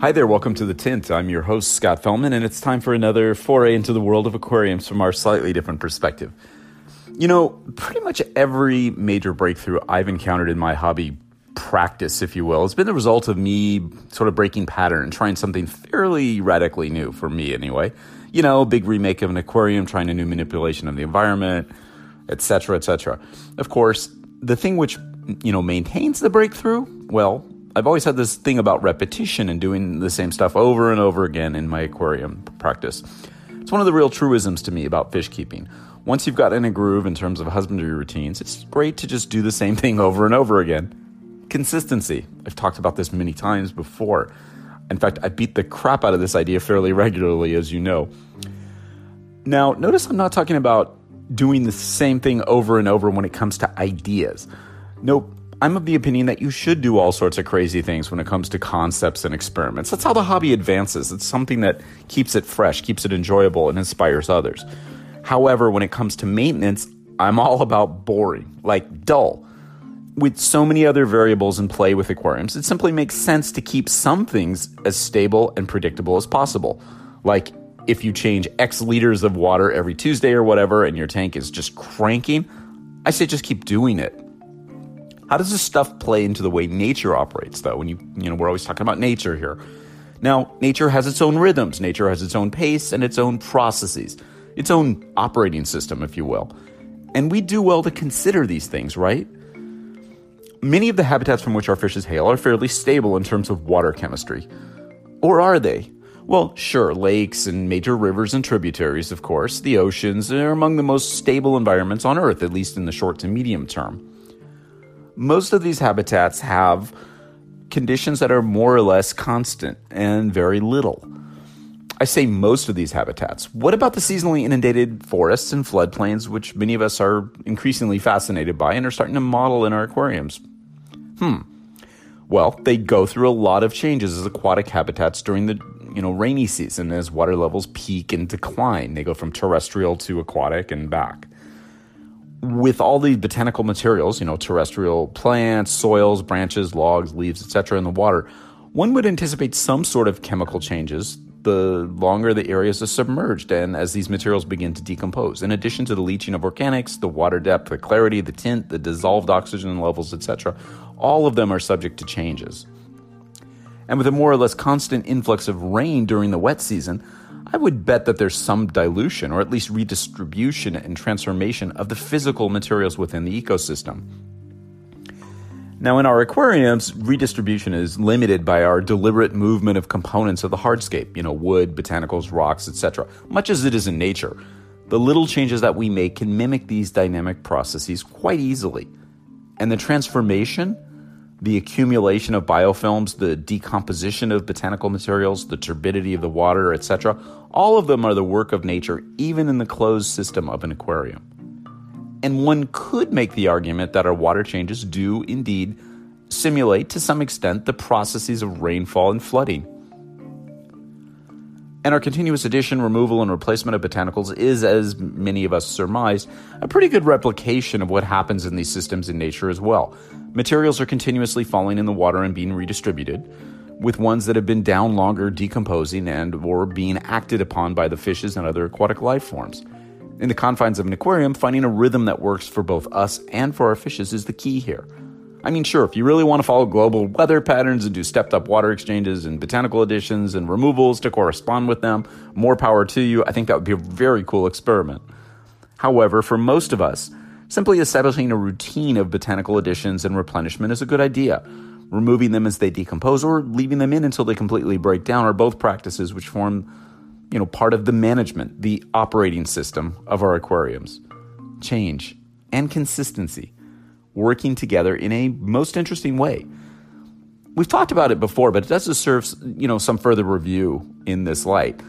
Hi there, welcome to The Tint. I'm your host, Scott Fellman, and it's time for another foray into the world of aquariums from our slightly different perspective. You know, pretty much every major breakthrough I've encountered in my hobby practice, if you will, has been the result of me sort of breaking pattern trying something fairly radically new, for me anyway. You know, a big remake of an aquarium, trying a new manipulation of the environment, etc., etc. Of course, the thing which, you know, maintains the breakthrough, well, I've always had this thing about repetition and doing the same stuff over and over again in my aquarium practice. It's one of the real truisms to me about fish keeping. Once you've got in a groove in terms of husbandry routines, it's great to just do the same thing over and over again. Consistency. I've talked about this many times before. In fact, I beat the crap out of this idea fairly regularly, as you know. Now, notice I'm not talking about doing the same thing over and over when it comes to ideas. Nope, I'm of the opinion that you should do all sorts of crazy things when it comes to concepts and experiments. That's how the hobby advances. It's something that keeps it fresh, keeps it enjoyable, and inspires others. However, when it comes to maintenance, I'm all about boring, like dull. With so many other variables in play with aquariums, it simply makes sense to keep some things as stable and predictable as possible. Like if you change X liters of water every Tuesday or whatever, and your tank is just cranking, I say just keep doing it. How does this stuff play into the way nature operates, though? When you, you know, we're always talking about nature here. Now, nature has its own rhythms, nature has its own pace and its own processes, its own operating system, if you will. And we do well to consider these things, right? Many of the habitats from which our fishes hail are fairly stable in terms of water chemistry. Or are they? Well, sure, lakes and major rivers and tributaries, of course, the oceans are among the most stable environments on Earth, at least in the short to medium term most of these habitats have conditions that are more or less constant and very little. I say most of these habitats. What about the seasonally inundated forests and floodplains, which many of us are increasingly fascinated by and are starting to model in our aquariums? Hmm. Well, they go through a lot of changes as aquatic habitats during the you know rainy season as water levels peak and decline. They go from terrestrial to aquatic and back with all the botanical materials, you know, terrestrial plants, soils, branches, logs, leaves, etc., in the water, one would anticipate some sort of chemical changes the longer the areas are submerged and as these materials begin to decompose. In addition to the leaching of organics, the water depth, the clarity, the tint, the dissolved oxygen levels, etc., all of them are subject to changes. And with a more or less constant influx of rain during the wet season, I would bet that there's some dilution or at least redistribution and transformation of the physical materials within the ecosystem. Now, in our aquariums, redistribution is limited by our deliberate movement of components of the hardscape, you know, wood, botanicals, rocks, etc., much as it is in nature. The little changes that we make can mimic these dynamic processes quite easily. And the transformation the accumulation of biofilms, the decomposition of botanical materials, the turbidity of the water, etc. All of them are the work of nature, even in the closed system of an aquarium. And one could make the argument that our water changes do indeed simulate to some extent the processes of rainfall and flooding. And our continuous addition, removal, and replacement of botanicals is, as many of us surmise, a pretty good replication of what happens in these systems in nature as well. Materials are continuously falling in the water and being redistributed, with ones that have been down longer decomposing and or being acted upon by the fishes and other aquatic life forms. In the confines of an aquarium, finding a rhythm that works for both us and for our fishes is the key here. I mean, sure, if you really want to follow global weather patterns and do stepped up water exchanges and botanical additions and removals to correspond with them, more power to you. I think that would be a very cool experiment. However, for most of us, simply establishing a routine of botanical additions and replenishment is a good idea. Removing them as they decompose or leaving them in until they completely break down are both practices which form, you know, part of the management, the operating system of our aquariums. Change and consistency working together in a most interesting way. We've talked about it before, but it does deserve you know some further review in this light.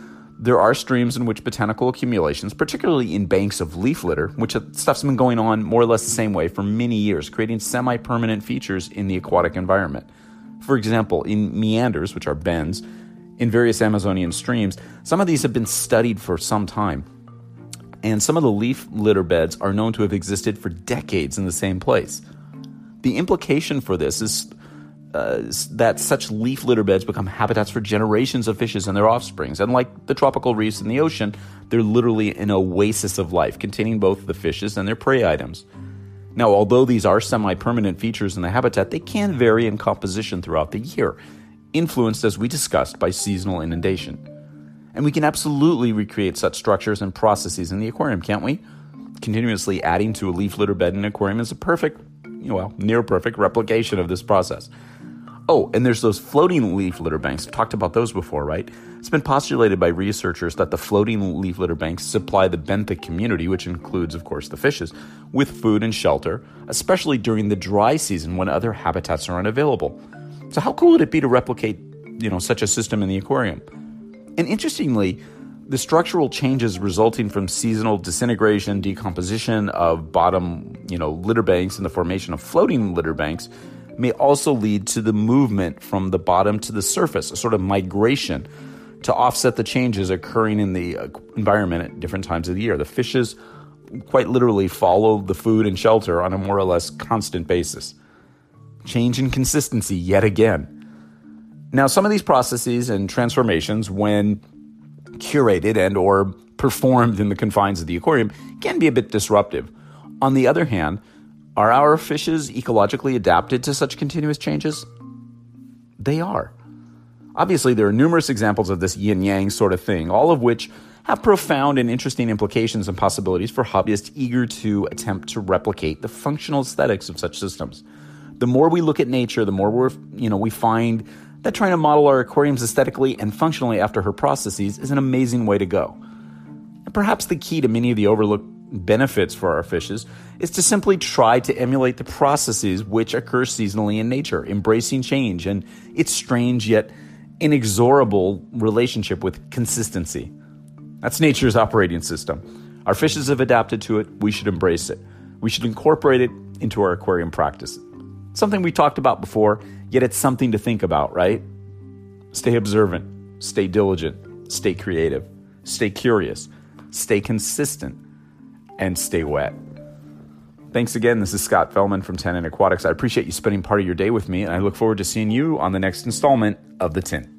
There are streams in which botanical accumulations, particularly in banks of leaf litter, which uh, stuff's been going on more or less the same way for many years, creating semi permanent features in the aquatic environment. For example, in meanders, which are bends, in various Amazonian streams, some of these have been studied for some time. And some of the leaf litter beds are known to have existed for decades in the same place. The implication for this is uh, that such leaf litter beds become habitats for generations of fishes and their offsprings. And like the tropical reefs in the ocean, they're literally an oasis of life containing both the fishes and their prey items. Now, although these are semi permanent features in the habitat, they can vary in composition throughout the year, influenced, as we discussed, by seasonal inundation. And we can absolutely recreate such structures and processes in the aquarium, can't we? Continuously adding to a leaf litter bed in an aquarium is a perfect, well, near perfect replication of this process. Oh, and there's those floating leaf litter banks. I've talked about those before, right? It's been postulated by researchers that the floating leaf litter banks supply the benthic community, which includes, of course, the fishes, with food and shelter, especially during the dry season when other habitats are unavailable. So, how cool would it be to replicate, you know, such a system in the aquarium? And interestingly, the structural changes resulting from seasonal disintegration, decomposition of bottom, you know, litter banks and the formation of floating litter banks may also lead to the movement from the bottom to the surface, a sort of migration to offset the changes occurring in the uh, environment at different times of the year. The fishes quite literally follow the food and shelter on a more or less constant basis. Change in consistency yet again. Now, some of these processes and transformations, when curated and or performed in the confines of the aquarium, can be a bit disruptive. On the other hand, are our fishes ecologically adapted to such continuous changes? They are. Obviously, there are numerous examples of this yin yang sort of thing, all of which have profound and interesting implications and possibilities for hobbyists eager to attempt to replicate the functional aesthetics of such systems. The more we look at nature, the more we're, you know, we find that trying to model our aquariums aesthetically and functionally after her processes is an amazing way to go. And perhaps the key to many of the overlooked benefits for our fishes is to simply try to emulate the processes which occur seasonally in nature, embracing change and its strange yet inexorable relationship with consistency. That's nature's operating system. Our fishes have adapted to it, we should embrace it. We should incorporate it into our aquarium practice. Something we talked about before, yet it's something to think about, right? Stay observant, stay diligent, stay creative, stay curious, stay consistent and stay wet. Thanks again. This is Scott Fellman from Tannin Aquatics. I appreciate you spending part of your day with me, and I look forward to seeing you on the next installment of The Tint.